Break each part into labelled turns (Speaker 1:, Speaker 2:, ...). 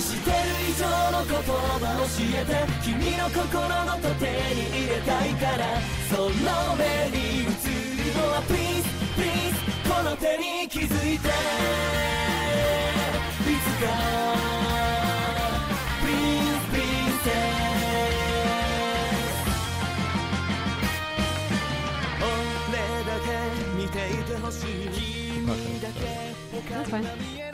Speaker 1: してる以上の言葉教えて君の心のと手に入れたいからその目に映るのは Please Please この手に気づいて。いつか Please Princess 俺だけ見ていてほしい。君だけ
Speaker 2: That's fine.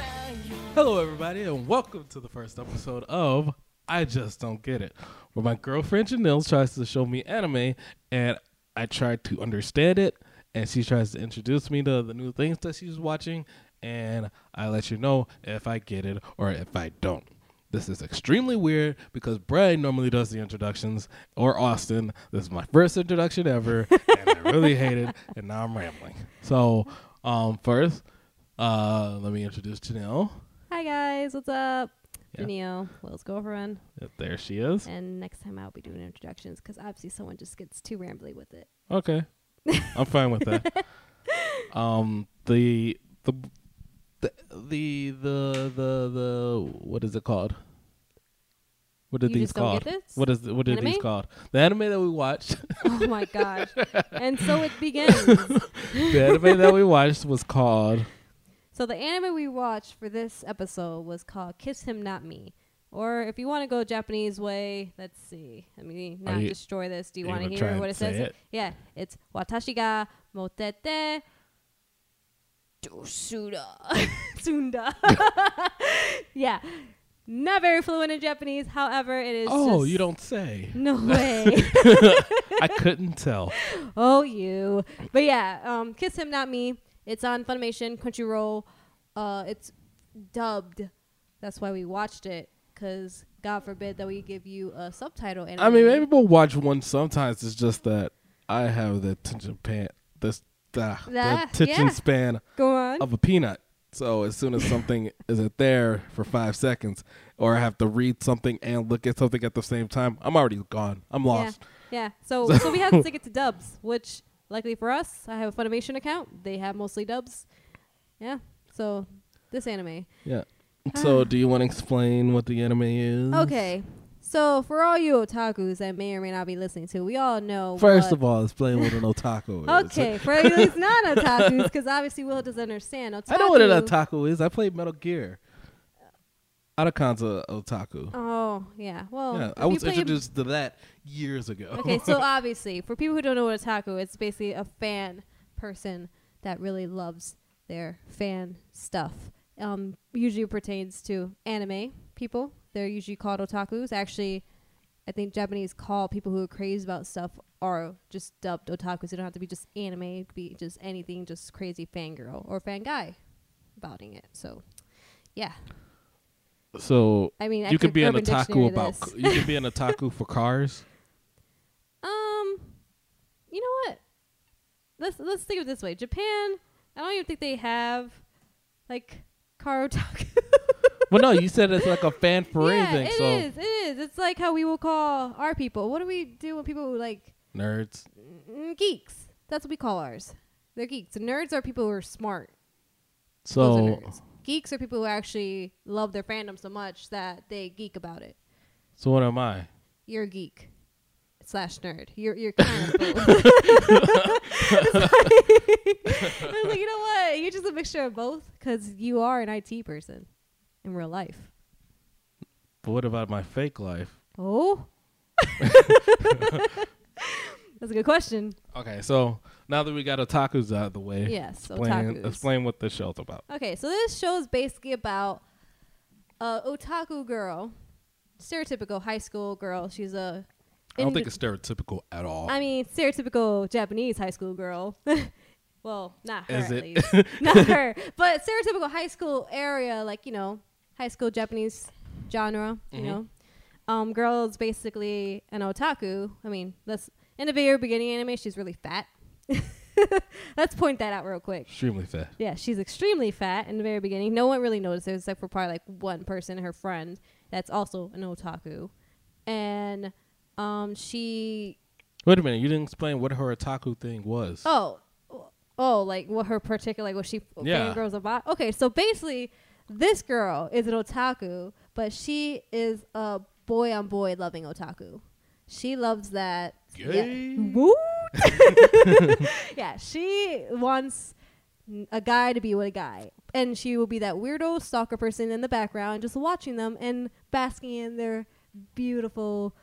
Speaker 3: Hello, everybody, and welcome to the first episode of I Just Don't Get It, where my girlfriend Janelle tries to show me anime, and I try to understand it, and she tries to introduce me to the new things that she's watching, and I let you know if I get it or if I don't. This is extremely weird because Brian normally does the introductions, or Austin. This is my first introduction ever, and I really hate it, and now I'm rambling. So, um, first, uh, let me introduce Janelle.
Speaker 2: Hi guys, what's up?
Speaker 3: Yeah.
Speaker 2: Janelle, Will's girlfriend.
Speaker 3: There she is.
Speaker 2: And next time I'll be doing introductions because obviously someone just gets too rambly with it.
Speaker 3: Okay, I'm fine with that. Um, the the the the the the, the what is it called? What are
Speaker 2: You
Speaker 3: these called? What is what are these called? The anime that we watched.
Speaker 2: oh my gosh. And so it begins.
Speaker 3: the anime that we watched was called.
Speaker 2: So the anime we watched for this episode was called Kiss Him Not Me. Or if you want to go Japanese way, let's see. Let me not
Speaker 3: you-
Speaker 2: destroy this. Do you
Speaker 3: you
Speaker 2: want to hear what it says?
Speaker 3: it?
Speaker 2: Yeah, it's Watashi ga motete Dosura Sunda. yeah. Not very fluent in Japanese. However, it is
Speaker 3: Oh, you don't say.
Speaker 2: No way.
Speaker 3: I couldn't tell.
Speaker 2: oh, you. But yeah, um, Kiss Him Not Me. It's on Funimation, Crunchyroll. Uh, it's dubbed. That's why we watched it. Cause God forbid that we give you a subtitle. And
Speaker 3: I mean, maybe we'll watch one sometimes. It's just that I have the attention pan, this the, the attention
Speaker 2: yeah.
Speaker 3: span of a peanut. So as soon as something isn't there for five seconds, or I have to read something and look at something at the same time, I'm already gone. I'm lost.
Speaker 2: Yeah. yeah. So so we have to stick it to dubs, which luckily for us, I have a Funimation account. They have mostly dubs. Yeah. So this anime.
Speaker 3: Yeah. So do you want to explain what the anime is?
Speaker 2: Okay. So for all you otakus that may or may not be listening to, we all know.
Speaker 3: First of all, explain what an otaku is.
Speaker 2: Okay, for you who's not otakus, because obviously Will doesn't understand. Otaku,
Speaker 3: I know what an otaku is. I played Metal Gear. Otacon's otaku.
Speaker 2: Oh yeah, well,
Speaker 3: yeah, I was introduced to that years ago.
Speaker 2: Okay, so obviously, for people who don't know what otaku, it's basically a fan person that really loves their fan stuff. Um, usually pertains to anime people. They're usually called otakus. Actually, I think Japanese call people who are crazy about stuff are just dubbed otakus. They don't have to be just anime. It could be just anything, just crazy fangirl or fan guy abouting it. So, yeah.
Speaker 3: So
Speaker 2: I mean, I
Speaker 3: you
Speaker 2: could
Speaker 3: be an otaku about. You could be an otaku for cars.
Speaker 2: Um, you know what? Let's let's think of it this way. Japan, I don't even think they have like car otaku.
Speaker 3: well, no, you said it's like a fan for
Speaker 2: yeah,
Speaker 3: anything.
Speaker 2: it
Speaker 3: so
Speaker 2: is. It is. It's like how we will call our people. What do we do when people who like
Speaker 3: nerds.
Speaker 2: mm, geeks? That's what we call ours. They're geeks. nerds are people who are smart.
Speaker 3: So.
Speaker 2: Geeks are people who actually love their fandom so much that they geek about it.
Speaker 3: so what am I?
Speaker 2: You're a geek slash nerd. You're you're kind of both. I was like, you know what? You're just a mixture of both because you are an IT person in real life.
Speaker 3: But what about my fake life?
Speaker 2: Oh, that's a good question.
Speaker 3: Okay, so now that we got otakus out of the way,
Speaker 2: Yes,
Speaker 3: explain,
Speaker 2: otakus.
Speaker 3: explain what the show's about.
Speaker 2: Okay, so this show is basically about a otaku girl, stereotypical high school girl. She's a
Speaker 3: I don't think it's stereotypical at all.
Speaker 2: I mean, stereotypical Japanese high school girl. well, not her
Speaker 3: Is
Speaker 2: at
Speaker 3: it?
Speaker 2: least. not her. But stereotypical high school area, like, you know, high school Japanese genre, you
Speaker 3: Mhm.
Speaker 2: know. Um, girl is basically an otaku. I mean, let's in the very beginning anime, she's really fat. let's point that out real quick.
Speaker 3: Extremely fat.
Speaker 2: Yeah, she's extremely fat in the very beginning. No one really noticed notices except for probably like one person, her friend, that's also an otaku. And um she
Speaker 3: Wait a minute, you didn't explain what her otaku thing was.
Speaker 2: oh oh like what her particular like what she
Speaker 3: Yeah.
Speaker 2: fangirls about. Okay, so basically This girl is an otaku, but she is a boy on boy loving otaku. She loves that.
Speaker 3: Gay.
Speaker 2: Yeah. Woo! yeah, she wants a guy to be with a guy. And she will be that weirdo stalker person in the background, just watching them and basking in their beautiful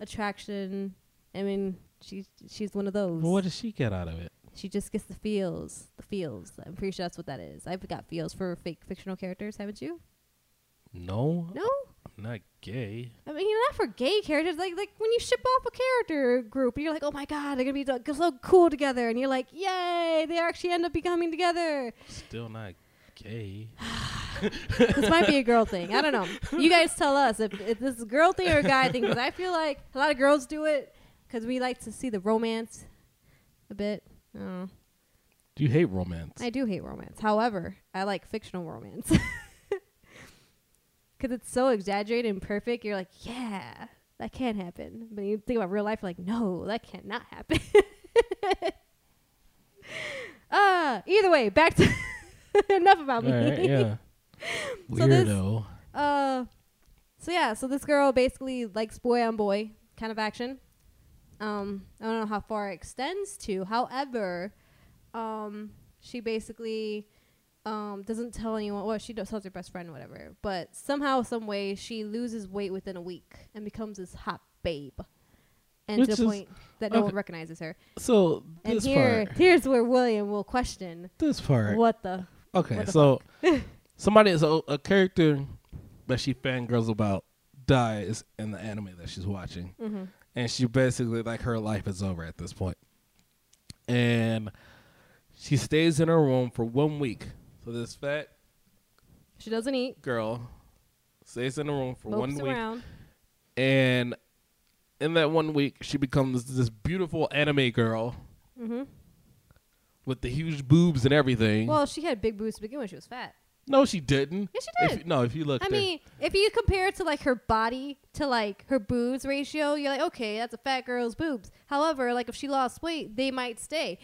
Speaker 2: attraction. I mean, she's she's one of those.
Speaker 3: Well, what does she get out of it?
Speaker 2: She just gets the feels, the feels. I'm pretty sure that's what that is. I've got feels for fake fictional characters, haven't you?
Speaker 3: No,
Speaker 2: No,
Speaker 3: I'm not gay.
Speaker 2: I mean not for gay characters. Like like when you ship off a character group, and you're like, oh my god, they're gonna be like, so cool together, and you're like, yay, they actually end up becoming together.
Speaker 3: Still not gay.
Speaker 2: this might be a girl thing. I don't know. You guys tell us if, if this is a girl thing or a guy thing, because I feel like a lot of girls do it because we like to see the romance a bit. I don't know.
Speaker 3: Do you hate romance?
Speaker 2: I do hate romance. However, I like fictional romance. Because it's so exaggerated and perfect. You're like, yeah, that can happen. But you think about real life, like, no, that cannot happen. uh, either way, back to enough about
Speaker 3: All
Speaker 2: me.
Speaker 3: right, yeah.
Speaker 2: So this-
Speaker 3: Weirdo.
Speaker 2: Uh, so yeah, so this girl basically likes boy on boy kind of action. Um, I don't know how far it extends to. However, um, she basically um doesn't tell anyone. Well, she tells her best friend, whatever. But somehow, some way, she loses weight within a week and becomes this hot babe, and
Speaker 3: Which
Speaker 2: to the point that no one recognizes her.
Speaker 3: So
Speaker 2: And here,
Speaker 3: part.
Speaker 2: here's where William will question
Speaker 3: This part.
Speaker 2: what the
Speaker 3: Okay,
Speaker 2: what the
Speaker 3: so somebody is a, a character that she fangirls about dies in the anime that she's watching,
Speaker 2: hmm
Speaker 3: and she basically like her life is over at this point, and she stays in her room for one week. So this fat
Speaker 2: she doesn't eat.
Speaker 3: girl stays in the room for one
Speaker 2: Mopes
Speaker 3: week,
Speaker 2: around.
Speaker 3: and in that one week she becomes this beautiful anime girl
Speaker 2: hmm
Speaker 3: with the huge boobs and everything.
Speaker 2: Well, she had big boobs to begin with. She was fat.
Speaker 3: no, she didn't.
Speaker 2: Yes, she
Speaker 3: If
Speaker 2: did.
Speaker 3: you- no, if you look,
Speaker 2: I
Speaker 3: there-
Speaker 2: mean, if you compare it to like her body to like her boobs ratio, you're like, okay, that's a fat girl's boobs. However, like if she lost weight, they might stay.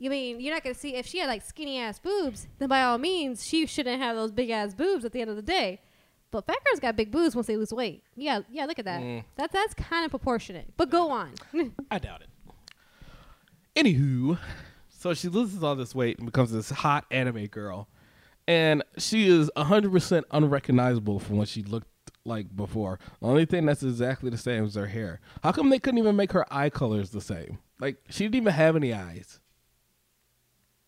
Speaker 2: You mean you're not gonna see if she had like skinny ass boobs, then by all means she shouldn't have those big ass boobs at the end of the day. But fat girls got big boobs once they lose weight. Yeah, yeah, look at that.
Speaker 3: Mm.
Speaker 2: That that's kind of proportionate. But go on.
Speaker 3: I doubt it. Anywho, so she loses all this weight and becomes this hot anime girl. And she is 100% unrecognizable from what she looked like before. The only thing that's exactly the same is her hair. How come they couldn't even make her eye colors the same? Like, she didn't even have any eyes.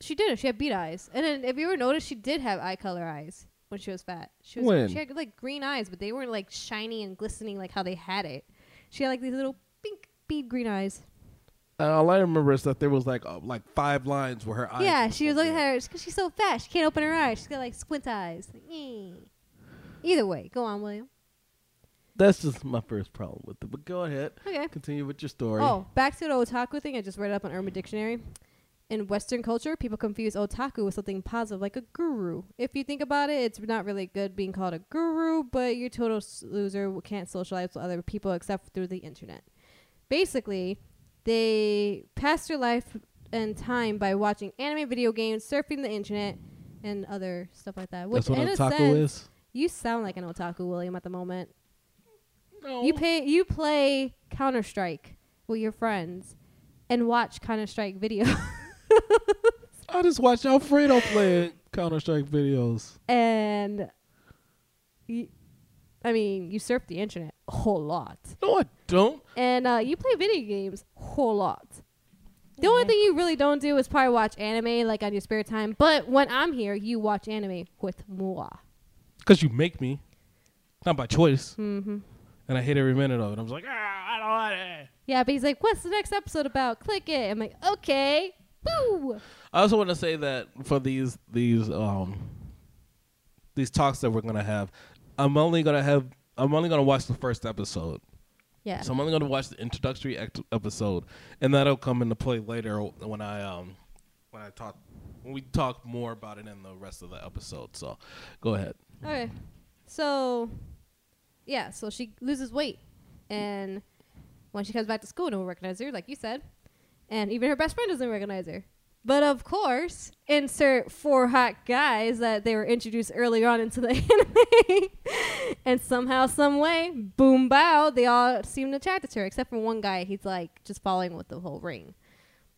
Speaker 2: She did. She had beat eyes, and then if you ever noticed, she did have eye color eyes when she was fat. She was
Speaker 3: When?
Speaker 2: she had like green eyes, but they weren't like shiny and glistening like how they had it. She had like these little pink bead green eyes.
Speaker 3: And all I remember is that there was like uh, like five lines where her eyes.
Speaker 2: yeah, she was looking at her because she's so fat. She can't open her eyes. She's got like squint eyes. Like, eh. Either way, go on, William.
Speaker 3: That's just my first problem with it. But go ahead.
Speaker 2: Okay.
Speaker 3: Continue with your story.
Speaker 2: Oh, back to the otaku thing. I just read it up on Urban Dictionary. In Western culture, people confuse otaku with something positive, like a guru. If you think about it, it's not really good being called a guru, but you're a total loser who can't socialize with other people except through the internet. Basically, they pass their life and time by watching anime, video games, surfing the internet, and other stuff like that. Which,
Speaker 3: That's what
Speaker 2: in a
Speaker 3: otaku
Speaker 2: sense,
Speaker 3: is.
Speaker 2: you sound like an otaku, William, at the moment.
Speaker 3: No.
Speaker 2: You pay you play Counter Strike with your friends and watch Counter Strike videos
Speaker 3: I just watch Alfredo play Counter Strike videos.
Speaker 2: and you, I mean you surf the internet a whole lot
Speaker 3: No, I don't.
Speaker 2: and uh, you play video games a whole lot. The only thing you really don't do is probably watch anime like on your spare time. But when I'm here, you watch anime with moi.
Speaker 3: Because you make me. Not by choice.
Speaker 2: Mm-hmm.
Speaker 3: And I hate every minute of it. I'm just like, ah, I don't want it.
Speaker 2: Yeah, but he's like, "What's the next episode about?" Click it. I'm like, "Okay." Boo.
Speaker 3: I also want to say that for these these um these talks that we're gonna have, I'm only gonna have I'm only gonna watch the first episode.
Speaker 2: Yeah.
Speaker 3: So I'm only gonna watch the introductory act- episode, and that'll come into play later when I um when I talk when we talk more about it in the rest of the episode. So go ahead.
Speaker 2: Okay. So, yeah, so she loses weight. And when she comes back to school, no one recognizes her, like you said. And even her best friend doesn't recognize her. But of course, insert four hot guys that they were introduced earlier on into the anime. and somehow, some way, boom bow, they all seem attracted to her, except for one guy. He's like just following with the whole ring.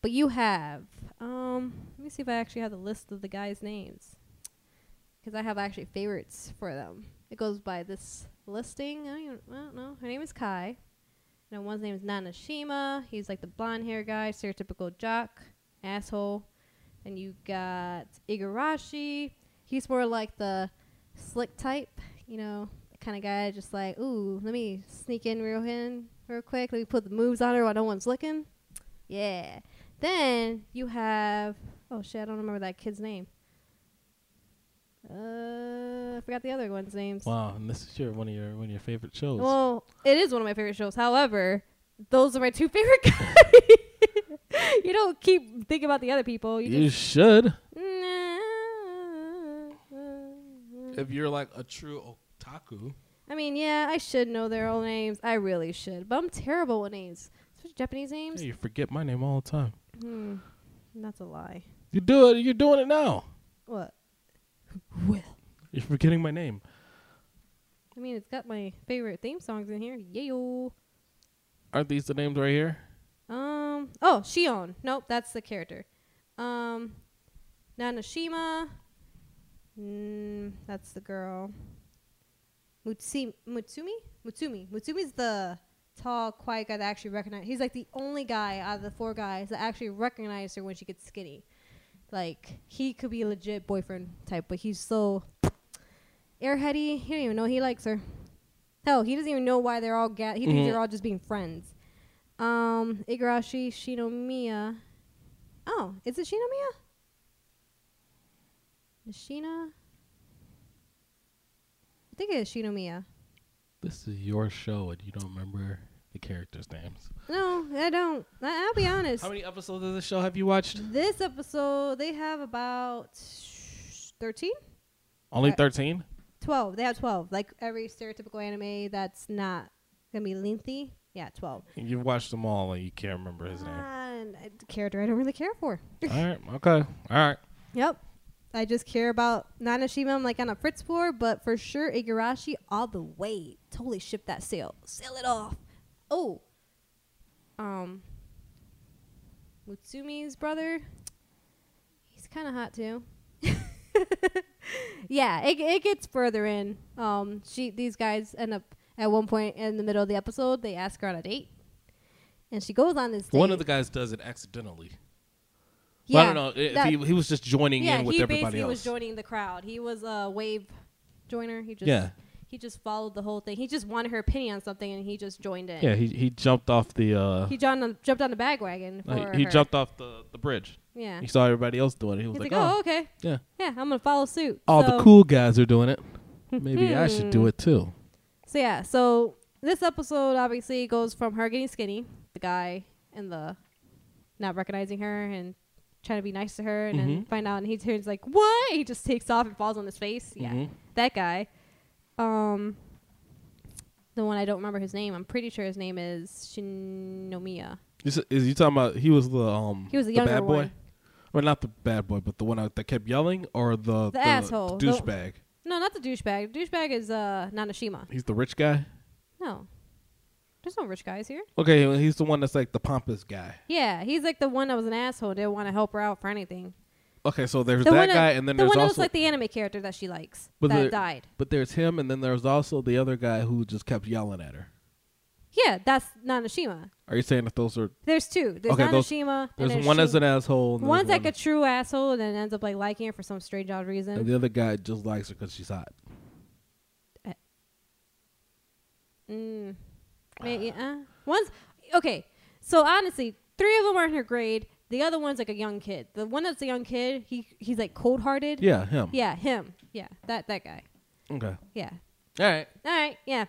Speaker 2: But you have, um, let me see if I actually have the list of the guys' names. Because I have actually favorites for them. It goes by this listing. I don't, even, I don't know. Her name is Kae. One's name is Nanashima. He's like the blonde hair guy, stereotypical jock, asshole. And you got Igarashi. He's more like the slick type, you know, kind of guy just like, ooh, let me sneak in real in real quick. Let me put the moves on her while no one's looking. Yeah. Then you have oh shit, I don't remember that kid's name. Uh, I forgot the other one's names.
Speaker 3: Wow, and this is your one of your one of your favorite shows.
Speaker 2: Well, it is one of my favorite shows. However, those are my two favorite guys. you don't keep thinking about the other people. You,
Speaker 3: you should. If you're like a true otaku.
Speaker 2: I mean, yeah, I should know their own names. I really should, but I'm terrible with names, especially Japanese names.
Speaker 3: Hey, you forget my name all the time.
Speaker 2: Hmm, that's a lie.
Speaker 3: You do it. You're doing it now.
Speaker 2: What? Will.
Speaker 3: You're forgetting my name.
Speaker 2: I mean, it's got my favorite theme songs in here. Yayo.
Speaker 3: Aren't these the names right here?
Speaker 2: Um. Oh, Shion. Nope, that's the character. Um, Nanashima. Mm, that's the girl. Mutsumi. Mutsumi. Mutsumi. Mutsumi's the tall, quiet guy that actually recognize. He's like the only guy out of the four guys that actually recognize her when she gets skinny. Like he could be a legit boyfriend type, but he's so airheady. He don't even know he likes her. Hell, he doesn't even know why they're all ga- He thinks
Speaker 3: Mhm.
Speaker 2: they're all just being friends. Um, Igarashi Shinomiya. Oh, is it Shinomiya? Nishina? I think it is Shinomiya.
Speaker 3: This is your show, and you don't remember the characters' names.
Speaker 2: No, I don't. I, I'll be honest.
Speaker 3: How many episodes of this show have you watched?
Speaker 2: This episode, they have about 13?
Speaker 3: Only
Speaker 2: Uh,
Speaker 3: thirteen.
Speaker 2: 12. They have 12. Like every stereotypical anime that's not going to be lengthy. Yeah, 12.
Speaker 3: You've watched them all, and you can't remember his name.
Speaker 2: And a character I don't really care for.
Speaker 3: all right. Okay. All right.
Speaker 2: Yep. I just care about Nanashima. I'm like on a Fritz for, but for sure Igarashi all the way. Totally ship that sail. Sail it off. Oh. Um. Mutsumi's brother. He's kind of hot too. yeah, it it gets further in. Um, she these guys end up at one point in the middle of the episode. They ask her on a date, and she goes on this.
Speaker 3: One
Speaker 2: date.
Speaker 3: of the guys does it accidentally.
Speaker 2: yeah,
Speaker 3: Well, I don't know if
Speaker 2: that-
Speaker 3: he, he was just joining
Speaker 2: yeah,
Speaker 3: in with
Speaker 2: he
Speaker 3: everybody
Speaker 2: basically
Speaker 3: else.
Speaker 2: was joining the crowd. He was a wave joiner. He just
Speaker 3: yeah.
Speaker 2: He just followed the whole thing. He just wanted her opinion on something, and he just joined in.
Speaker 3: Yeah. He he jumped off the. Uh,
Speaker 2: He jumped on, jumped on the bagwagon for
Speaker 3: uh, he, jumped off the the bridge.
Speaker 2: Yeah.
Speaker 3: He saw everybody else doing it. He was like,
Speaker 2: like,
Speaker 3: "Oh,
Speaker 2: oh, okay.
Speaker 3: yeah.
Speaker 2: Yeah, I'm gonna follow suit.
Speaker 3: all
Speaker 2: so,
Speaker 3: the cool guys are doing it. Maybe I should do
Speaker 2: Hmm.
Speaker 3: it too."
Speaker 2: So yeah, so this episode obviously goes from her getting skinny, the guy and the not recognizing her and trying to be nice to her, and then
Speaker 3: Mhm.
Speaker 2: find out, and he turns like, "What?" He just takes off and falls on his face. Yeah,
Speaker 3: Mhm.
Speaker 2: that guy. Um, the one I don't remember his name. I'm pretty sure his name is Shinomiya.
Speaker 3: Is, is you talking about he was the um
Speaker 2: He was the
Speaker 3: the bad boy,
Speaker 2: one.
Speaker 3: or not the bad boy, but the one that kept yelling, or the
Speaker 2: The asshole. The-
Speaker 3: douchebag?
Speaker 2: No, not the douchebag. Douchebag is uh Nanashima.
Speaker 3: He's the rich guy.
Speaker 2: No, there's no rich guys here.
Speaker 3: Okay, he's the one that's like the pompous guy.
Speaker 2: Yeah, he's like the one that was an asshole. Didn't want to help her out for anything.
Speaker 3: Okay, so there's
Speaker 2: The
Speaker 3: that guy, and then
Speaker 2: the
Speaker 3: there's
Speaker 2: one
Speaker 3: also,
Speaker 2: was like the anime character that she likes
Speaker 3: But
Speaker 2: that
Speaker 3: the-
Speaker 2: died.
Speaker 3: but there's him, and then there's also the other guy who just kept yelling at her.
Speaker 2: Yeah, that's Nanashima.
Speaker 3: Are you saying that those are?
Speaker 2: There's two. There's
Speaker 3: Okay, those-
Speaker 2: Nanashima. and
Speaker 3: There's
Speaker 2: there's
Speaker 3: one as an asshole. And
Speaker 2: One's like a true asshole and then ends up like liking her for some strange odd reason.
Speaker 3: and the other guy just likes her because she's hot.
Speaker 2: Mm. Maybe, uh, one's okay. So honestly, three of them are in her grade. The other one's like a young kid. The one that's a young kid, he he's like cold hearted.
Speaker 3: Yeah, him.
Speaker 2: Yeah, him. Yeah, that that guy.
Speaker 3: Okay.
Speaker 2: Yeah.
Speaker 3: All right.
Speaker 2: All right. Yeah.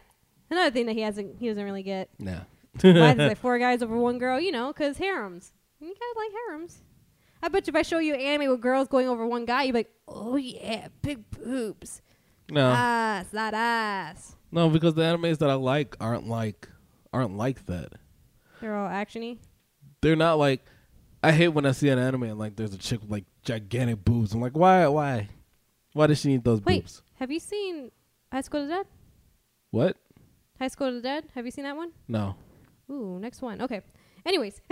Speaker 2: Another thing that he hasn't he doesn't really get.
Speaker 3: Nah.
Speaker 2: Why there's like four guys over one girl? You know, because harems. You guys like harems. I bet you if I show you an anime with girls going over one guy, you'd be like, oh yeah, big boobs,
Speaker 3: No.
Speaker 2: ass, that ass.
Speaker 3: no, because the animes that I like aren't like aren't like that.
Speaker 2: They're all actiony.
Speaker 3: They're not like. I hate when I see an anime and like there's a chick with like gigantic boobs. I'm like, why? Why? Why does she need those
Speaker 2: Wait.
Speaker 3: boobs?
Speaker 2: Have you seen High School to the Dead?
Speaker 3: What?
Speaker 2: High School to the Dead. Have you seen that one?
Speaker 3: No.
Speaker 2: Ooh, next one. Okay. Anyways.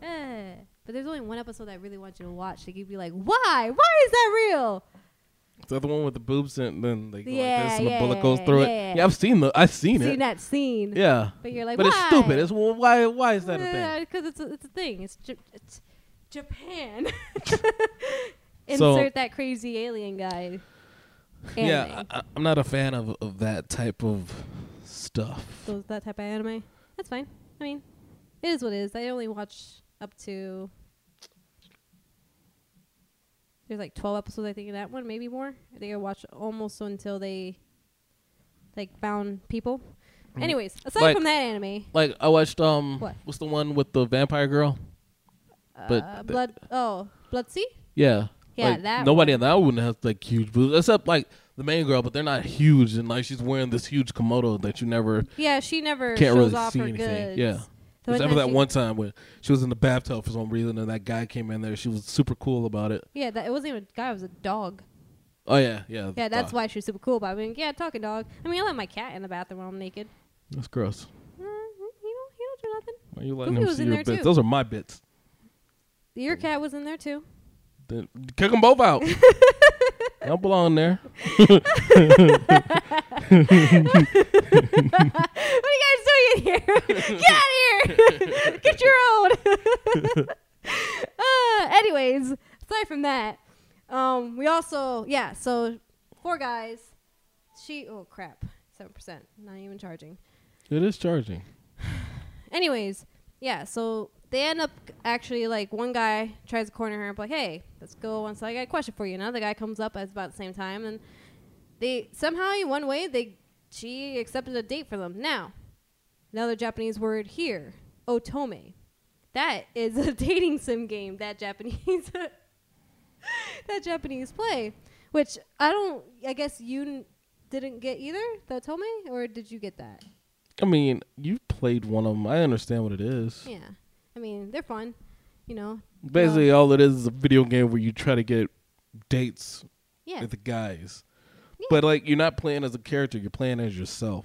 Speaker 2: Eh, but there's only one episode that I really want you to watch. Like you'd be like, why? Why is that real?
Speaker 3: The one with the boobs and then they go like this and
Speaker 2: yeah,
Speaker 3: the bullet goes through
Speaker 2: yeah.
Speaker 3: it? Yeah, I've seen the. I've seen,
Speaker 2: Seen
Speaker 3: it.
Speaker 2: that scene.
Speaker 3: Yeah.
Speaker 2: But you're like,
Speaker 3: but
Speaker 2: why?
Speaker 3: it's stupid. It's well, why? Why is that a thing?
Speaker 2: Because it's a, it's a thing. It's, J- it's Japan.
Speaker 3: So-
Speaker 2: Insert that crazy alien guy.
Speaker 3: Yeah,
Speaker 2: Anime.
Speaker 3: I, I'm not a fan of of that type of stuff.
Speaker 2: Those that type of anime. That's fine. I mean, it is what it is. I only watch up to. There's like 12 episodes, I think, of that one, maybe more. I think I watched almost until they, like, found people.
Speaker 3: Mhm.
Speaker 2: Anyways, aside
Speaker 3: Like-
Speaker 2: from that anime,
Speaker 3: Like I watched um,
Speaker 2: What?
Speaker 3: what's the one with the vampire girl? but
Speaker 2: uh,
Speaker 3: the-
Speaker 2: blood. Oh, Blood-C.
Speaker 3: Yeah.
Speaker 2: Yeah,
Speaker 3: like,
Speaker 2: that
Speaker 3: nobody
Speaker 2: one.
Speaker 3: in that one has like huge boobs, except like the main girl, but they're not huge, and like she's wearing this huge komodo that you never
Speaker 2: Yeah, she never
Speaker 3: can't
Speaker 2: shows
Speaker 3: really
Speaker 2: off
Speaker 3: see
Speaker 2: her
Speaker 3: anything.
Speaker 2: goods.
Speaker 3: Yeah. Except
Speaker 2: time
Speaker 3: that
Speaker 2: she-
Speaker 3: one time when she was in the bathtub for some reason, and that guy came in there. She was super cool about it.
Speaker 2: Yeah, that it wasn't even a guy; it was a dog.
Speaker 3: Oh yeah, yeah.
Speaker 2: Yeah, that's
Speaker 3: dog.
Speaker 2: why she was super cool about it. I mean, yeah, talking dog. I mean, I let my cat in the bathroom when I'm naked.
Speaker 3: That's gross.
Speaker 2: Uh, he don't, he don't do nothing.
Speaker 3: Why are you letting
Speaker 2: Goofy
Speaker 3: him see
Speaker 2: in
Speaker 3: your
Speaker 2: there,
Speaker 3: bits?
Speaker 2: too.
Speaker 3: Those are my bits.
Speaker 2: Your cat was in there too.
Speaker 3: Then kick them both out. I don't belong there.
Speaker 2: what are you guys doing in here? Get out of here! Get your own. uh, anyways, aside from that, um, we also yeah. So four guys. She oh crap, seven percent. Not even charging.
Speaker 3: It is charging.
Speaker 2: Anyways, yeah. So they end up actually like one guy tries to corner her and be like, "Hey, let's go." Once I got a question for you. Another guy comes up at about the same time, and they somehow in one way they she accepted a date for them. Now, another Japanese word here, otome. That is a dating sim game that Japanese that Japanese play, which I don't. I guess you n- didn't get either the otome, or did you get that?
Speaker 3: I mean, you played one of them. I understand what it is.
Speaker 2: Yeah. I mean, they're fun. You know.
Speaker 3: Basically, all it is is a video game where you try to get dates
Speaker 2: Yeah.
Speaker 3: with the guys.
Speaker 2: Yeah.
Speaker 3: But like, you're not playing as a character. You're playing as yourself.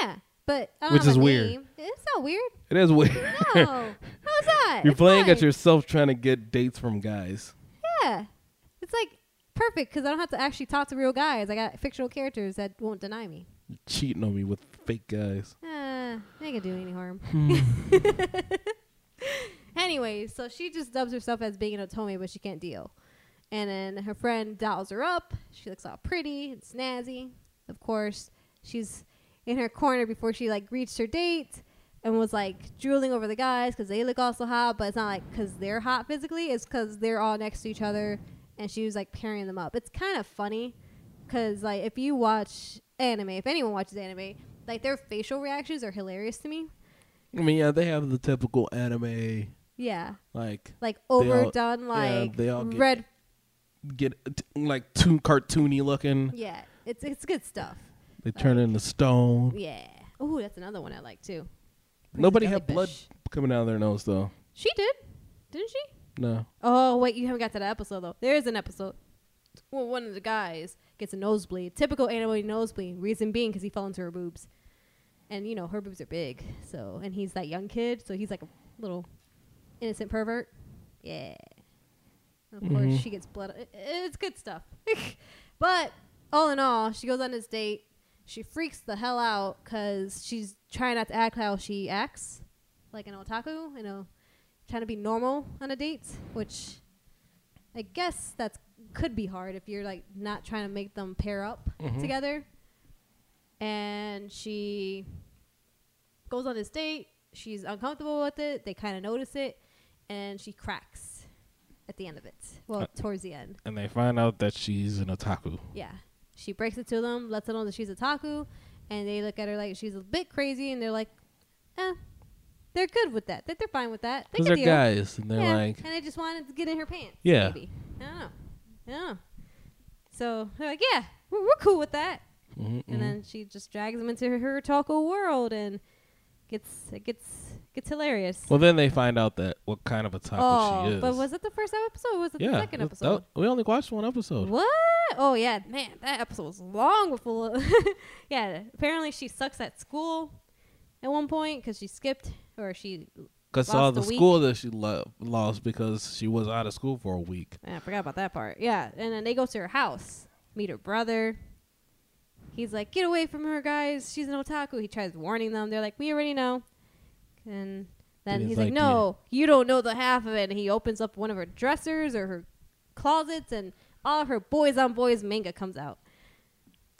Speaker 2: Yeah. But I don't
Speaker 3: Which is weird.
Speaker 2: name. It's not weird.
Speaker 3: It is weird.
Speaker 2: No. How's that?
Speaker 3: you're
Speaker 2: It's
Speaker 3: playing
Speaker 2: fine.
Speaker 3: at yourself, trying to get dates from guys.
Speaker 2: Yeah. It's like perfect because I don't have to actually talk to real guys. I got fictional characters that won't deny me.
Speaker 3: You're cheating on me with fake guys.
Speaker 2: Uh, they can do any harm.
Speaker 3: Hmm.
Speaker 2: Anyway, so she just dubs herself as being an otome, but she can't deal. And then her friend dolls her up. She looks all pretty and snazzy. Of course, she's in her corner before she like reached her date and was like drooling over the guys because they look all so hot. But it's not like because they're hot physically. It's because they're all next to each other, and she was like pairing them up. It's kind of funny because like if you watch anime, if anyone watches anime, like their facial reactions are hilarious to me.
Speaker 3: I mean, yeah, they have the typical anime
Speaker 2: Yeah,
Speaker 3: like
Speaker 2: like
Speaker 3: all-
Speaker 2: overdone,
Speaker 3: yeah,
Speaker 2: like
Speaker 3: they all get-
Speaker 2: red.
Speaker 3: Get like too cartoony looking.
Speaker 2: Yeah, it's it's good stuff.
Speaker 3: They turn into stone.
Speaker 2: Yeah. Oh, that's another one I like too.
Speaker 3: Nobody
Speaker 2: Princess
Speaker 3: had blood coming out of their nose though.
Speaker 2: She did, didn't she?
Speaker 3: No.
Speaker 2: Oh wait, you haven't got to that episode though. There is an episode. Well, one of the guys gets a nosebleed. Typical anime nosebleed. Reason being because he fell into her boobs, and you know her boobs are big. So and he's that young kid, so he's like a little innocent pervert. Yeah. Of course,
Speaker 3: Mhm.
Speaker 2: she gets blood. It's good stuff. but all in all, she goes on this date. She freaks the hell out because she's trying not to act how she acts, like an otaku. You know, trying to be normal on a date, which I guess that's could be hard if you're like not trying to make them pair up
Speaker 3: Mhm.
Speaker 2: together. And she goes on this date. She's uncomfortable with it. They kind of notice it, and she cracks at the end of it. Well,
Speaker 3: Uh,
Speaker 2: towards the end,
Speaker 3: And they find out that she's an otaku.
Speaker 2: yeah. She breaks it to them, lets them know that she's a taku, and they look at her like she's a bit crazy, and they're like, "Eh." They're good with that. That they're fine with that. They
Speaker 3: they're
Speaker 2: deal.
Speaker 3: guys, and they're
Speaker 2: yeah,
Speaker 3: like,
Speaker 2: and they just wanted to get in her pants.
Speaker 3: Yeah.
Speaker 2: Maybe. I don't know. I don't know. So they're like, yeah, we're, we're cool with that.
Speaker 3: mhm,
Speaker 2: And then she just drags them into her, her taco world, and gets it gets gets hilarious.
Speaker 3: Well, then they find out that what kind of a taco
Speaker 2: oh,
Speaker 3: she is.
Speaker 2: but was it the first episode? or Was it
Speaker 3: yeah,
Speaker 2: the second episode?
Speaker 3: that- we only watched one episode.
Speaker 2: What? Oh yeah, man, that episode was long before. yeah, apparently she sucks at school at one point because she skipped or she.
Speaker 3: Because all the
Speaker 2: week.
Speaker 3: school that she lo- lost because she was out of school for a week.
Speaker 2: I forgot about that part. Yeah, and then they go to her house, meet her brother. He's like, "Get away from her, guys! She's an otaku." He tries warning them. They're like, "We already know." And then
Speaker 3: He's
Speaker 2: he's like,
Speaker 3: like,
Speaker 2: "No, you don't know the half of it." And he opens up one of her dressers or her closets, and all her boys on boys manga comes out.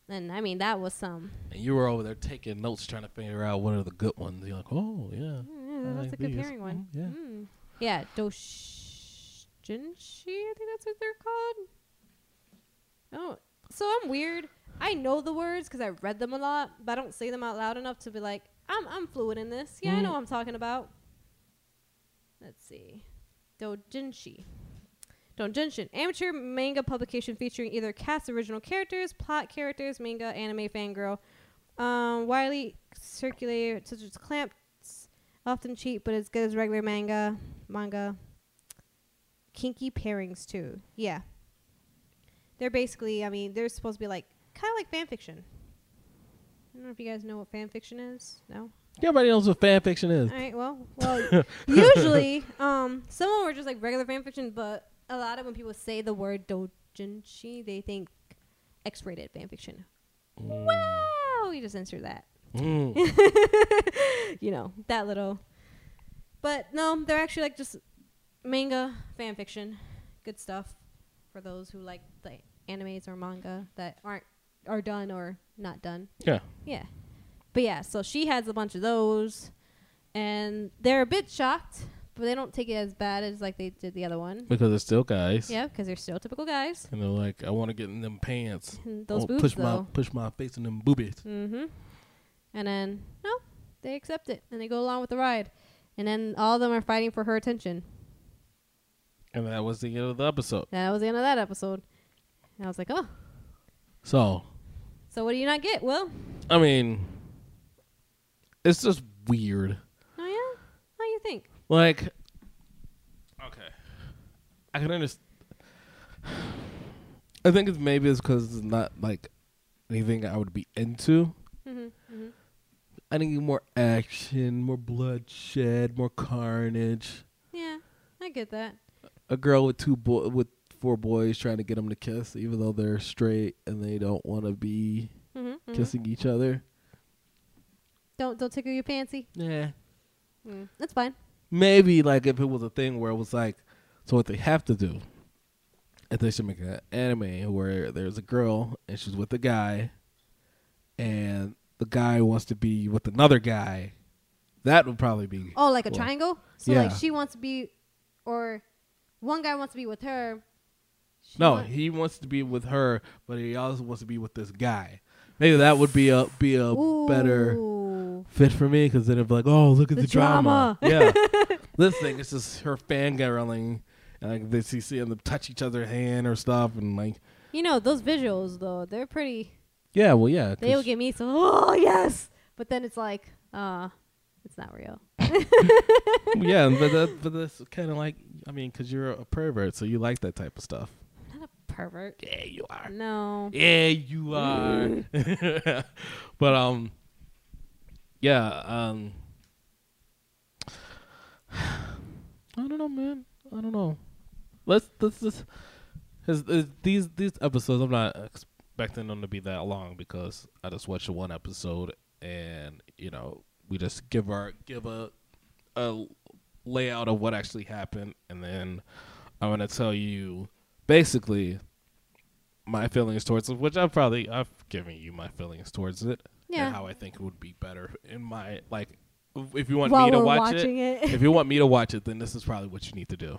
Speaker 2: And I mean, that was some.
Speaker 3: And you were over there taking notes, trying to figure out what are the good ones. You're like, oh yeah,
Speaker 2: Mm,
Speaker 3: I
Speaker 2: that's
Speaker 3: like
Speaker 2: a good
Speaker 3: these.
Speaker 2: pairing one.
Speaker 3: Mhm, yeah.
Speaker 2: Mm. Yeah, Doshinshi, I think that's what they're called. Oh, so I'm weird. I know the words because I read them a lot, but I don't say them out loud enough to be like, I'm I'm fluent in this. Yeah, I know
Speaker 3: Mm.
Speaker 2: what I'm talking about. Let's see, Dojinshi. Dojinshi, amateur manga publication featuring either cast original characters, plot characters, manga, anime, fangirl, um, widely circulated such as clamps, often cheap but as good as regular manga. Manga. Kinky pairings too. Yeah. They're basically, I mean, they're supposed to be like kind of like fan fiction. I don't know if you guys know what fan fiction is. No.
Speaker 3: Everybody knows what fan fiction is.
Speaker 2: All right. Well, well, usually, um, some of them are just like regular fan fiction, but a lot of when people say the word doujinshi, they think X-rated fan fiction. Wow, you just answer that.
Speaker 3: Mm.
Speaker 2: you know that little. But no, they're actually like just manga fan fiction, good stuff for those who like the animes or manga that aren't are done or not done.
Speaker 3: Yeah.
Speaker 2: Yeah. But yeah, so she has a bunch of those, and they're a bit shocked, but they don't take it as bad as like they did the other one.
Speaker 3: Because they're still guys.
Speaker 2: Yeah, because they're still typical guys.
Speaker 3: And they're like, I want to get in them pants.
Speaker 2: And those boobs
Speaker 3: push my
Speaker 2: though.
Speaker 3: push my face in them boobies.
Speaker 2: Mm-hmm. And then no, they accept it and they go along with the ride, and then all of them are fighting for her attention.
Speaker 3: And that was the end of the episode.
Speaker 2: That was the end of that episode. And I was like, oh,
Speaker 3: So,
Speaker 2: so what do you not get? Well,
Speaker 3: I mean, it's just weird.
Speaker 2: oh yeah, how you think?
Speaker 3: Like, okay, I can understand. I think it's maybe it's because it's not like anything I would be into.
Speaker 2: Mm-hmm. hmm
Speaker 3: I need more action, more bloodshed, more carnage.
Speaker 2: Yeah, I get that.
Speaker 3: A girl with two boy with four boys trying to get them to kiss, even though they're straight and they don't want to be
Speaker 2: Mm-hmm.
Speaker 3: kissing each other.
Speaker 2: Don't don't tickle your fancy.
Speaker 3: Yeah,
Speaker 2: Mm, that's fine.
Speaker 3: maybe like if it was a thing where it was like, so what they have to do, if they should make an anime where there's a girl and she's with a guy, and the guy wants to be with another guy, that would probably be
Speaker 2: Oh, like a triangle. So like she wants to be, or one guy wants to be with her. She
Speaker 3: no.
Speaker 2: want-
Speaker 3: He wants to be with her, but he also wants to be with this guy. Maybe that would be a be a better
Speaker 2: Ooh.
Speaker 3: fit for me because then it'd be like, oh, look at the,
Speaker 2: The
Speaker 3: drama.
Speaker 2: drama.
Speaker 3: yeah. this thing is just her fangirling. And like they see seeing them touch each other's hand or stuff, and like,
Speaker 2: You know those visuals though, they're pretty.
Speaker 3: yeah, well, yeah,
Speaker 2: They'll get me so. Oh yes, but then it's like, uh, it's not real.
Speaker 3: yeah, but that, but that's kind of like, I mean, because you're a pervert, so you like that type of stuff.
Speaker 2: Pervert.
Speaker 3: Yeah, you are.
Speaker 2: No.
Speaker 3: Yeah, you are. but um, yeah, um, I don't know, man. I don't know. Let's let's just his, his, these these episodes. I'm not expecting them to be that long because I just watched one episode and you know we just give our give a a layout of what actually happened and then I'm gonna tell you basically my feelings towards it, which I've probably I've given you my feelings towards it
Speaker 2: Yeah.
Speaker 3: and how I think it would be better in my like if you want
Speaker 2: While
Speaker 3: me to watch it,
Speaker 2: it.
Speaker 3: if you want me to watch it, then this is probably what you need to do.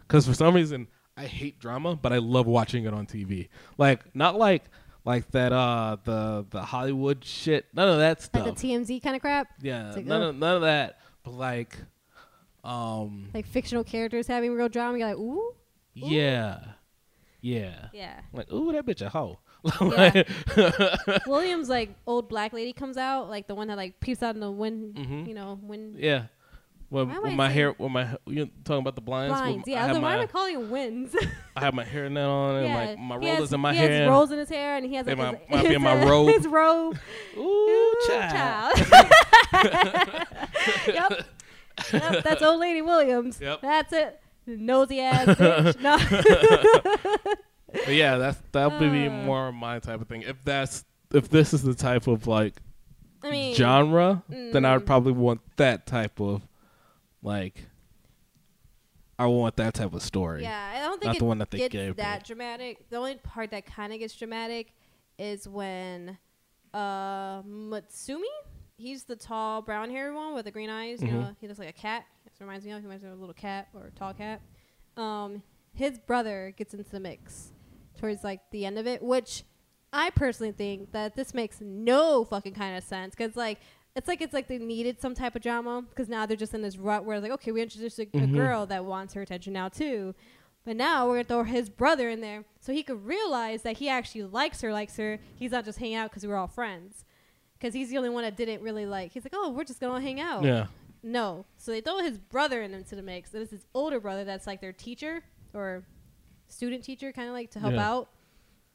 Speaker 3: Because for some reason, I hate drama, but I love watching it on TV. Like not like like that uh the the Hollywood shit. None of that stuff.
Speaker 2: like the TMZ kind of crap,
Speaker 3: yeah,
Speaker 2: like,
Speaker 3: none
Speaker 2: ugh.
Speaker 3: of none of that. But like, um,
Speaker 2: like fictional characters having real drama. You're like, ooh,
Speaker 3: yeah, yeah.
Speaker 2: yeah.
Speaker 3: Like, ooh, that bitch a hoe. Like-
Speaker 2: Williams like old black lady comes out, like the one that like peeps out in the wind,
Speaker 3: Mhm.
Speaker 2: you know, wind
Speaker 3: yeah. When,
Speaker 2: Why
Speaker 3: when my hair, when my you talking about the blinds? when
Speaker 2: blinds. Yeah, I
Speaker 3: I
Speaker 2: was like, why am I
Speaker 3: my
Speaker 2: calling it winds?
Speaker 3: I have my hairnet on
Speaker 2: yeah,
Speaker 3: and my my
Speaker 2: he
Speaker 3: rollers
Speaker 2: has,
Speaker 3: in my
Speaker 2: he
Speaker 3: hair.
Speaker 2: He has rolls in his hair, and he has like his,
Speaker 3: might
Speaker 2: his,
Speaker 3: in my
Speaker 2: uh,
Speaker 3: robe.
Speaker 2: His robe.
Speaker 3: Ooh,
Speaker 2: Ooh,
Speaker 3: child.
Speaker 2: child. yep. Yep, that's old lady Williams.
Speaker 3: Yep.
Speaker 2: That's it. Nosy ass bitch. No.
Speaker 3: But yeah, that's that would be
Speaker 2: Uh.
Speaker 3: more my type of thing. If that's if this is the type of like
Speaker 2: I mean,
Speaker 3: genre, then I would
Speaker 2: mm.
Speaker 3: probably want that type of like. I want that type of story.
Speaker 2: Yeah, I don't think
Speaker 3: Not the one that they
Speaker 2: gets
Speaker 3: gave me.
Speaker 2: that dramatic. The only part that kind of gets dramatic is when uh Mutsumi, he's the tall brown haired one with the green eyes. You
Speaker 3: Mhm.
Speaker 2: know, he looks like a cat. Reminds me of. He reminds me of a little cat or a tall cat. Um, his brother gets into the mix towards like the end of it, which I personally think that this makes no fucking kind of sense because like. It's like it's like they needed some type of drama because now they're just in this rut where like okay we introduced a, a
Speaker 3: Mhm.
Speaker 2: girl that wants her attention now too, but now we're gonna throw his brother in there so he could realize that he actually likes her, likes her. He's not just hanging out because we're all friends. Because he's the only one that didn't really like. He's like, oh, we're just gonna hang out.
Speaker 3: Yeah.
Speaker 2: No. So they throw his brother in into the mix. And it's his older brother that's like their teacher or student teacher, kind of like to help
Speaker 3: Yeah.
Speaker 2: out.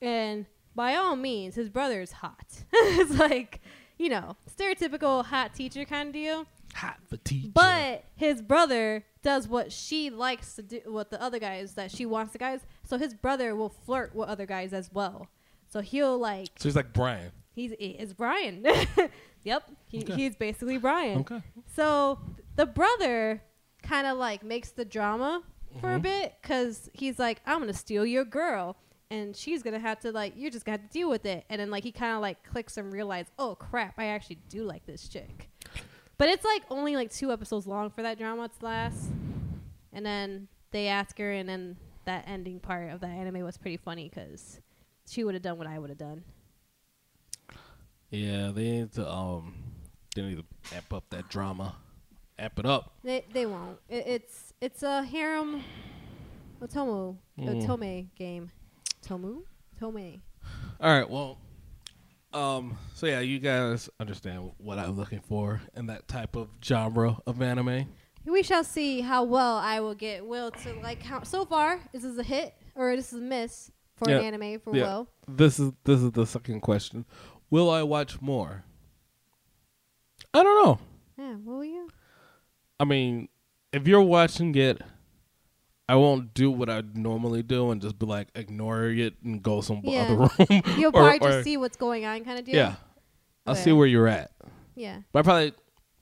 Speaker 2: And by all means, his brother's hot. it's like, you know, stereotypical hot teacher kind of deal.
Speaker 3: Hot for teacher.
Speaker 2: But his brother does what she likes to do with the other guys that she wants the guys. So his brother will flirt with other guys as well. So he'll like
Speaker 3: so he's like Brian.
Speaker 2: he's is Brian. yep, he,
Speaker 3: Okay.
Speaker 2: he's basically Brian.
Speaker 3: Okay.
Speaker 2: So the brother kind of like makes the drama for a
Speaker 3: Mhm.
Speaker 2: bit because he's like, I'm gonna steal your girl, and she's gonna have to like, you're just gonna have to deal with it. And then like he kind of like clicks and realize, oh crap, I actually do like this chick. But it's like only like two episodes long for that drama to last, and then they ask her, and then that ending part of that anime was pretty funny because she would have done what I would have done.
Speaker 3: Yeah, they need to um, they need to amp up that drama, amp it up.
Speaker 2: They they won't. It, it's it's a harem, otomo,
Speaker 3: Mm.
Speaker 2: otome game, tomu, tome.
Speaker 3: All right, well, um, so yeah, you guys understand what I'm looking for in that type of genre of anime.
Speaker 2: We shall see how well I will get Will to like. How so far is this is a hit or is this is a miss for
Speaker 3: Yeah.
Speaker 2: an anime for
Speaker 3: Yeah.
Speaker 2: Will.
Speaker 3: This is this is the second question. Will I watch more? I don't know.
Speaker 2: Yeah, will you?
Speaker 3: I mean, if you're watching it, I won't do what I normally do and just be like ignore it and go some
Speaker 2: Yeah.
Speaker 3: other room.
Speaker 2: You'll
Speaker 3: Or-
Speaker 2: probably
Speaker 3: or-
Speaker 2: just see what's going on, kind of deal.
Speaker 3: Yeah, I'll see where you're at.
Speaker 2: Yeah.
Speaker 3: But I probably,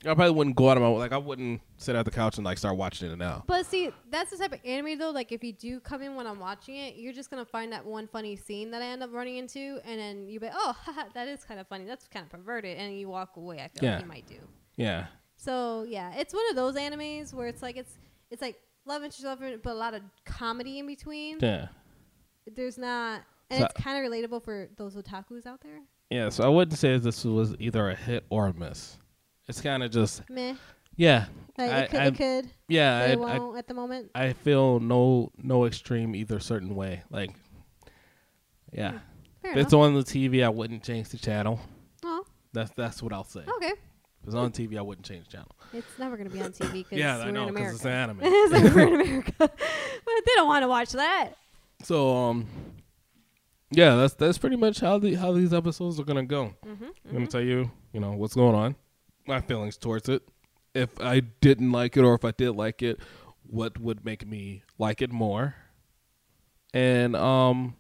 Speaker 3: I probably wouldn't go out of my like I wouldn't sit at the couch and like start watching it now.
Speaker 2: But see, that's the type of anime though. Like, if you do come in when I'm watching it, you're just gonna find that one funny scene that I end up running into, and then you be, oh, haha, that is kind of funny. That's kind of perverted, and you walk away. I feel
Speaker 3: Yeah.
Speaker 2: like you might do.
Speaker 3: Yeah,
Speaker 2: So yeah, it's one of those animes where it's like it's it's like love interest, love interest, but a lot of comedy in between.
Speaker 3: yeah,
Speaker 2: There's not, and
Speaker 3: So-
Speaker 2: it's kind of relatable for those otakus out there.
Speaker 3: yeah. So I wouldn't say this was either a hit or a miss. It's kind of just
Speaker 2: Meh.
Speaker 3: yeah,
Speaker 2: Like,
Speaker 3: I-
Speaker 2: it could,
Speaker 3: I-
Speaker 2: it could,
Speaker 3: yeah. I,
Speaker 2: it
Speaker 3: I,
Speaker 2: won't at the moment.
Speaker 3: I feel no no extreme either certain way. Like, yeah,
Speaker 2: Fair
Speaker 3: if it's on the TV, I wouldn't change the channel.
Speaker 2: Oh,
Speaker 3: That's that's what I'll say.
Speaker 2: Okay.
Speaker 3: If it's on TV, I wouldn't change the channel.
Speaker 2: It's never gonna be on TV because
Speaker 3: Yeah,
Speaker 2: we're
Speaker 3: I know
Speaker 2: in
Speaker 3: because it's an anime.
Speaker 2: It's like we're in America, but they don't want to watch that.
Speaker 3: So um, yeah, that's that's pretty much how the how these episodes are gonna go.
Speaker 2: Mm-hmm,
Speaker 3: I'm gonna tell you, you know, what's going on, my feelings towards it. If I didn't like it or if I did like it, what would make me like it more? And um,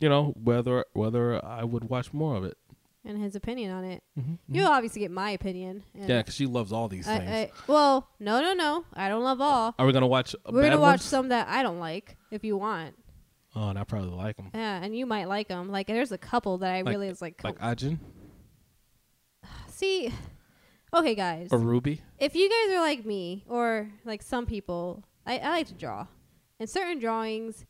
Speaker 3: you know, whether whether I would watch more of it.
Speaker 2: And his opinion on it.
Speaker 3: Mm-hmm.
Speaker 2: You'll obviously get my opinion.
Speaker 3: Yeah, because she loves all these
Speaker 2: I,
Speaker 3: things.
Speaker 2: I, well, no, no, no. I don't love all.
Speaker 3: Are we gonna watch?
Speaker 2: We're gonna watch
Speaker 3: ones?
Speaker 2: some that I don't like if you want.
Speaker 3: Oh, and I probably like them.
Speaker 2: Yeah, and you might like them. Like, there's a couple that I
Speaker 3: Like-
Speaker 2: really is like,
Speaker 3: Like Ajin
Speaker 2: see. Okay, guys.
Speaker 3: or RWBY.
Speaker 2: if you guys are like me or like some people, I, I like to draw. And certain drawings,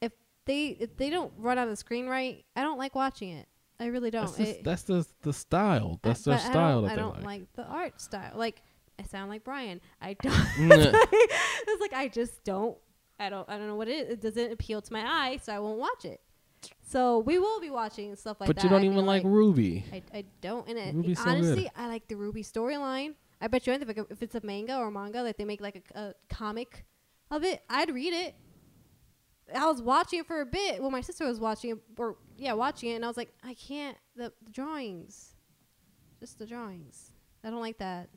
Speaker 2: if they if they don't run on the screen right, I don't like watching it. I really don't.
Speaker 3: That's, just, that's the the style.
Speaker 2: I-
Speaker 3: That's their style
Speaker 2: I don't,
Speaker 3: that
Speaker 2: I don't
Speaker 3: like.
Speaker 2: like the art style. Like I sound like Brian. I don't. It's like I just don't. I don't. I don't know what it is. It doesn't appeal to my eye, so I won't watch it. So we will be watching stuff like
Speaker 3: but
Speaker 2: that.
Speaker 3: But you don't
Speaker 2: I
Speaker 3: even
Speaker 2: feel
Speaker 3: like RWBY.
Speaker 2: I, I don't. And it,
Speaker 3: so
Speaker 2: honestly,
Speaker 3: good.
Speaker 2: I like the RWBY storyline. I bet you anything if, it's a manga or manga, like they make like a, a comic of it, I'd read it. I was watching it for a bit. Well, my sister was watching it, or yeah, watching it, and I was like, I can't. The, the drawings, just the drawings. I don't like that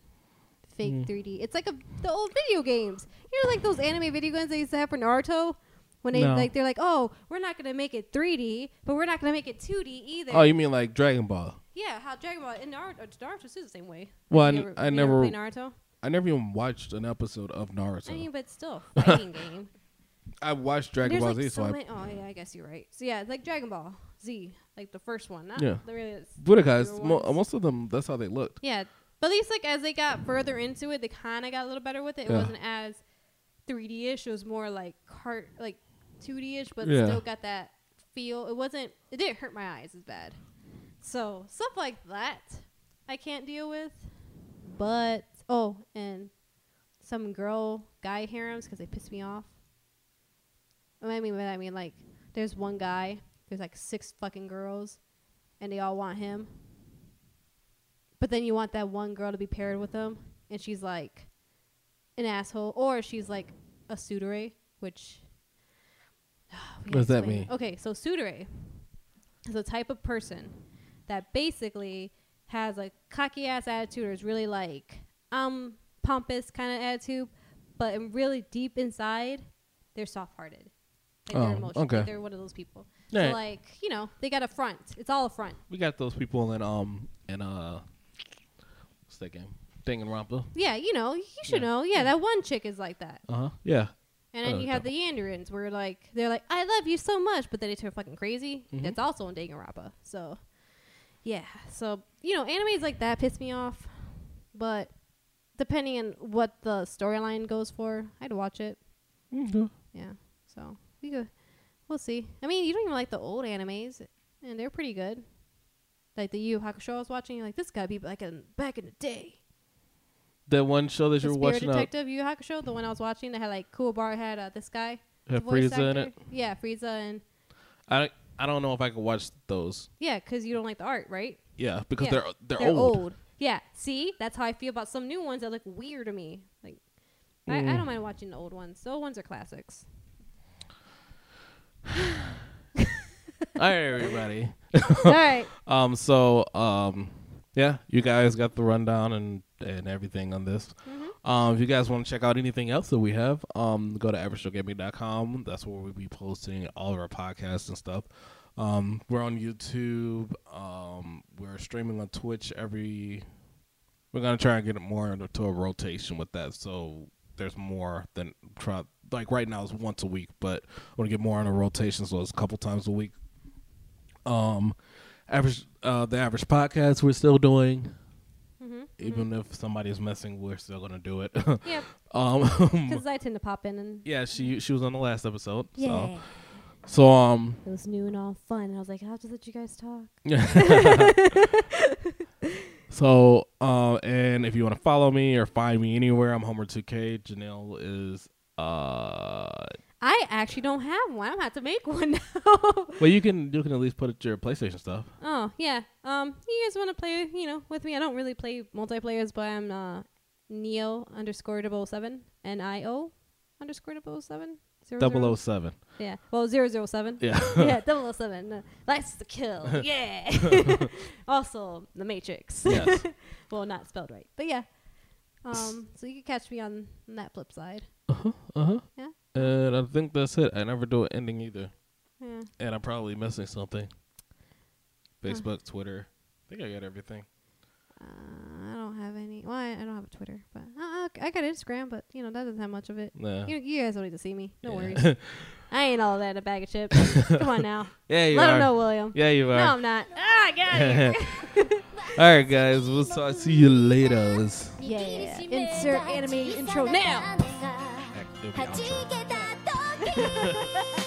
Speaker 2: fake
Speaker 3: Mm.
Speaker 2: 3D. It's like a the old video games. You know, like those anime video games they used to have for Naruto. When they
Speaker 3: No.
Speaker 2: like, they're like, oh, we're not gonna make it 3D, but we're not gonna make it 2D either.
Speaker 3: Oh, you mean like Dragon Ball?
Speaker 2: Yeah, how Dragon Ball and Naruto, Naruto is the same way.
Speaker 3: Well, I,
Speaker 2: ever-
Speaker 3: I never,
Speaker 2: Naruto.
Speaker 3: I never even watched an episode of Naruto.
Speaker 2: I mean, but still, fighting game.
Speaker 3: I watched Dragon Ball
Speaker 2: like
Speaker 3: Z,
Speaker 2: so
Speaker 3: so I.
Speaker 2: Oh yeah, I guess you're right. So yeah, like Dragon Ball Z, like the first one. Not
Speaker 3: Yeah.
Speaker 2: the really.
Speaker 3: Budokai. Mo- most of them, that's how they looked.
Speaker 2: Yeah, but at least like as they got further into it, they kind of got a little better with it. It
Speaker 3: Yeah.
Speaker 2: wasn't as 3D ish. It was more like cart like 2D ish, but
Speaker 3: Yeah.
Speaker 2: still got that feel. It wasn't. It didn't hurt my eyes as bad. So stuff like that, I can't deal with. But oh, and some girl guy harems because they piss me off. What I mean by that, I mean like there's one guy, there's like six fucking girls, and they all want him. But then you want that one girl to be paired with him, and she's like an asshole, or she's like a tsundere, which. We
Speaker 3: What does that mean?
Speaker 2: it. Okay, so tsundere is a type of person that basically has a cocky ass attitude or is really like um pompous kind of attitude, but in really deep inside, they're soft hearted. Like
Speaker 3: Oh,
Speaker 2: they're emotional.
Speaker 3: okay.
Speaker 2: Like they're one of those people.
Speaker 3: Yeah.
Speaker 2: So like, you know, they got a front. It's all a front.
Speaker 3: We got those people in um in uh what's that game? Danganronpa.
Speaker 2: Yeah, you know, you should
Speaker 3: Yeah.
Speaker 2: know. Yeah, that one chick is like that.
Speaker 3: Uh huh. Yeah.
Speaker 2: And then
Speaker 3: know
Speaker 2: you have the Yanderins where like they're like, I love you so much, but then they turn fucking crazy.
Speaker 3: Mhm.
Speaker 2: That's also in Danganronpa. So yeah. So, you know, animes like that piss me off. But depending on what the storyline goes for, I'd watch it.
Speaker 3: Mm-hmm.
Speaker 2: Yeah. So we go we'll see. I mean, you don't even like the old animes and they're pretty good. Like the Yu Yu Hakusho I was watching, you're like this gotta be like in back in the day.
Speaker 3: That one show that
Speaker 2: The
Speaker 3: you were
Speaker 2: Spirit
Speaker 3: watching out
Speaker 2: Detective Yu Yu Hakusho, the one I was watching that had like cool bar had uh, this guy.
Speaker 3: had
Speaker 2: the
Speaker 3: Frieza in it.
Speaker 2: Yeah, Frieza and
Speaker 3: I I don't know if I could watch those.
Speaker 2: yeah, because you don't like the art, right?
Speaker 3: Yeah, because
Speaker 2: Yeah.
Speaker 3: they're they're,
Speaker 2: They're
Speaker 3: old.
Speaker 2: old. Yeah, see, that's how I feel about some new ones that look weird to me. Like, I, I
Speaker 3: Mm.
Speaker 2: don't mind watching the old ones. The old ones are classics.
Speaker 3: All right, everybody.
Speaker 2: All right.
Speaker 3: Um. So um. Yeah, you guys got the rundown and and everything on this.
Speaker 2: Mhm.
Speaker 3: Um, if you guys want to check out anything else that we have, um, go to averageshowgaming.com. That's where we'll be posting all of our podcasts and stuff. Um, we're on YouTube. Um, we're streaming on Twitch every. We're gonna try and get it more into a rotation with that, so there's more than try. Like right now, it's once a week, but I want to get more on a rotation, so it's a couple times a week. Um, average, uh, the average podcast we're still doing,
Speaker 2: Mm-hmm.
Speaker 3: even if somebody's messing, we're still gonna do it.
Speaker 2: Yep.
Speaker 3: um,
Speaker 2: Because I tend to pop in and
Speaker 3: yeah, she she was on the last episode.
Speaker 2: yeah,
Speaker 3: So, so um,
Speaker 2: it was new and all fun. And I was like, I'll just let you guys talk. Yeah.
Speaker 3: so uh, and if you want to follow me or find me anywhere, I'm Homer2K. Janelle is uh,
Speaker 2: I actually don't have one. I'm gonna have to make one now.
Speaker 3: well, you can you can at least put it your PlayStation stuff.
Speaker 2: oh yeah. Um, you guys want to play? You know, with me? I don't really play multiplayers, but I'm uh, Neo underscore double seven N I O underscore double seven. Zero,
Speaker 3: Double
Speaker 2: zero-
Speaker 3: O seven.
Speaker 2: Yeah. Well, zero zero seven.
Speaker 3: Yeah.
Speaker 2: yeah, 007. Uh, License to kill. Yeah. also, The Matrix.
Speaker 3: yes.
Speaker 2: well, not spelled right, but yeah. Um, so you can catch me on that flip side.
Speaker 3: Uh huh. Uh huh.
Speaker 2: Yeah.
Speaker 3: And I think that's it. I never do an ending either,
Speaker 2: Yeah.
Speaker 3: and I'm probably missing something. Facebook, Twitter. I think I got everything.
Speaker 2: Uh, I don't have any. Well, I, I don't have a Twitter, but uh, I got Instagram, but you know that doesn't have much of it.
Speaker 3: Nah.
Speaker 2: You, you guys don't need to see me. No
Speaker 3: Yeah.
Speaker 2: worries. I ain't all that in a bag of chips. Come on now.
Speaker 3: yeah, you are.
Speaker 2: Let
Speaker 3: are.
Speaker 2: him know, William.
Speaker 3: Yeah, you are. No.
Speaker 2: I'm not. Ah, get out.
Speaker 3: All right, guys. We'll talk. See you later.
Speaker 2: Yeah. Insert anime intro now.
Speaker 3: は
Speaker 4: ちけた時。